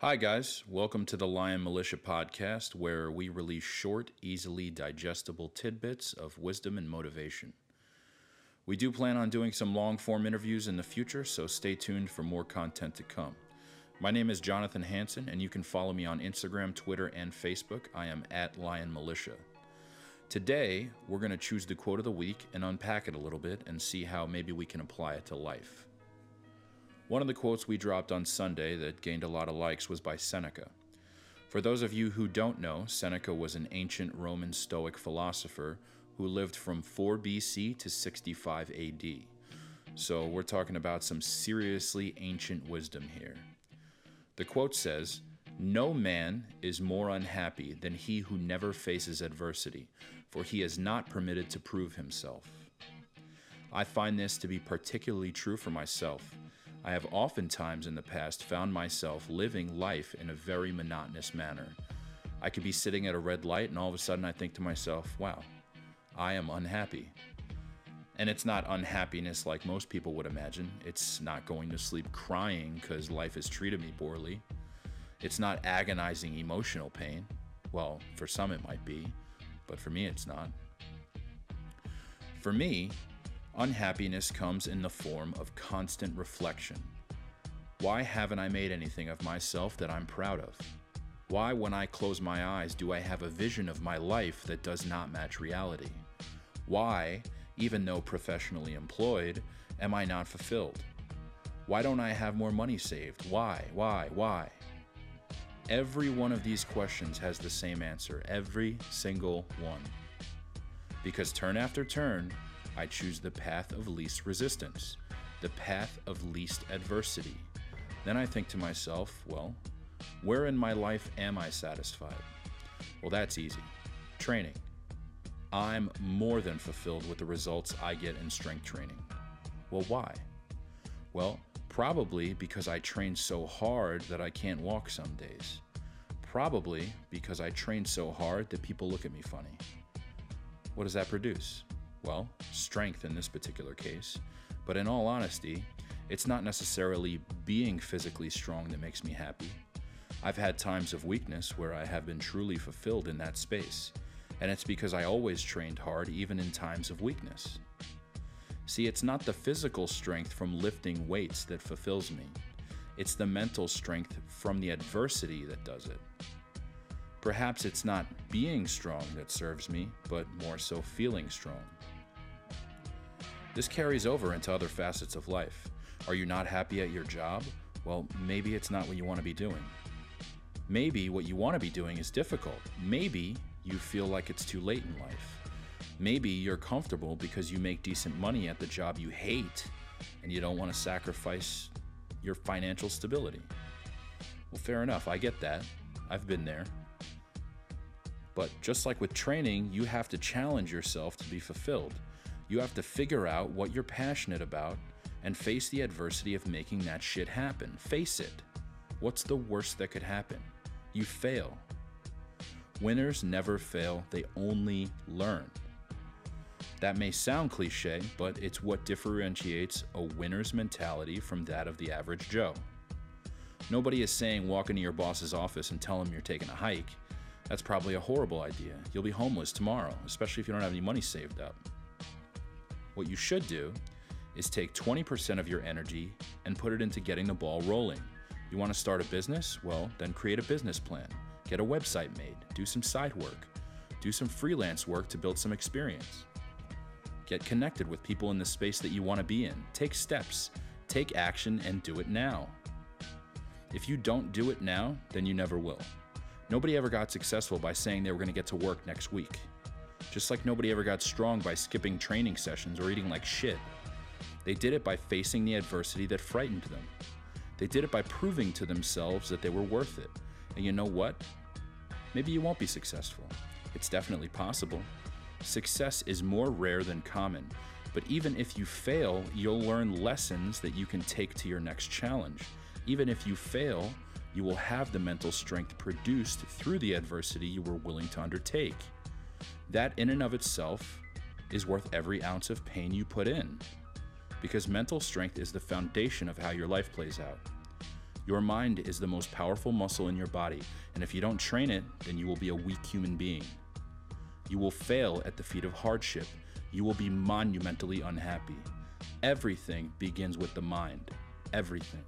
Hi, guys. Welcome to the Lion Militia podcast, where we release short, easily digestible tidbits of wisdom and motivation. We do plan on doing some long form interviews in the future, so stay tuned for more content to come. My name is Jonathan Hanson, and you can follow me on Instagram, Twitter, and Facebook. I am at Lion Militia. Today, we're going to choose the quote of the week and unpack it a little bit and see how maybe we can apply it to life. One of the quotes we dropped on Sunday that gained a lot of likes was by Seneca. For those of you who don't know, Seneca was an ancient Roman Stoic philosopher who lived from 4 BC to 65 AD. So we're talking about some seriously ancient wisdom here. The quote says, No man is more unhappy than he who never faces adversity, for he is not permitted to prove himself. I find this to be particularly true for myself. I have oftentimes in the past found myself living life in a very monotonous manner. I could be sitting at a red light and all of a sudden I think to myself, wow, I am unhappy. And it's not unhappiness like most people would imagine. It's not going to sleep crying because life has treated me poorly. It's not agonizing emotional pain. Well, for some it might be, but for me it's not. For me, Unhappiness comes in the form of constant reflection. Why haven't I made anything of myself that I'm proud of? Why, when I close my eyes, do I have a vision of my life that does not match reality? Why, even though professionally employed, am I not fulfilled? Why don't I have more money saved? Why, why, why? Every one of these questions has the same answer, every single one. Because turn after turn, I choose the path of least resistance, the path of least adversity. Then I think to myself, well, where in my life am I satisfied? Well, that's easy. Training. I'm more than fulfilled with the results I get in strength training. Well, why? Well, probably because I train so hard that I can't walk some days. Probably because I train so hard that people look at me funny. What does that produce? Well, strength in this particular case. But in all honesty, it's not necessarily being physically strong that makes me happy. I've had times of weakness where I have been truly fulfilled in that space, and it's because I always trained hard even in times of weakness. See, it's not the physical strength from lifting weights that fulfills me, it's the mental strength from the adversity that does it. Perhaps it's not being strong that serves me, but more so feeling strong. This carries over into other facets of life. Are you not happy at your job? Well, maybe it's not what you want to be doing. Maybe what you want to be doing is difficult. Maybe you feel like it's too late in life. Maybe you're comfortable because you make decent money at the job you hate and you don't want to sacrifice your financial stability. Well, fair enough. I get that. I've been there. But just like with training, you have to challenge yourself to be fulfilled. You have to figure out what you're passionate about and face the adversity of making that shit happen. Face it. What's the worst that could happen? You fail. Winners never fail, they only learn. That may sound cliche, but it's what differentiates a winner's mentality from that of the average Joe. Nobody is saying walk into your boss's office and tell him you're taking a hike. That's probably a horrible idea. You'll be homeless tomorrow, especially if you don't have any money saved up. What you should do is take 20% of your energy and put it into getting the ball rolling. You want to start a business? Well, then create a business plan. Get a website made, do some side work, do some freelance work to build some experience. Get connected with people in the space that you want to be in. Take steps, take action, and do it now. If you don't do it now, then you never will. Nobody ever got successful by saying they were going to get to work next week just like nobody ever got strong by skipping training sessions or eating like shit. They did it by facing the adversity that frightened them. They did it by proving to themselves that they were worth it. And you know what? Maybe you won't be successful. It's definitely possible. Success is more rare than common, but even if you fail, you'll learn lessons that you can take to your next challenge. Even if you fail, you will have the mental strength produced through the adversity you were willing to undertake. That, in and of itself, is worth every ounce of pain you put in. Because mental strength is the foundation of how your life plays out. Your mind is the most powerful muscle in your body, and if you don't train it, then you will be a weak human being. You will fail at the feet of hardship. You will be monumentally unhappy. Everything begins with the mind. Everything.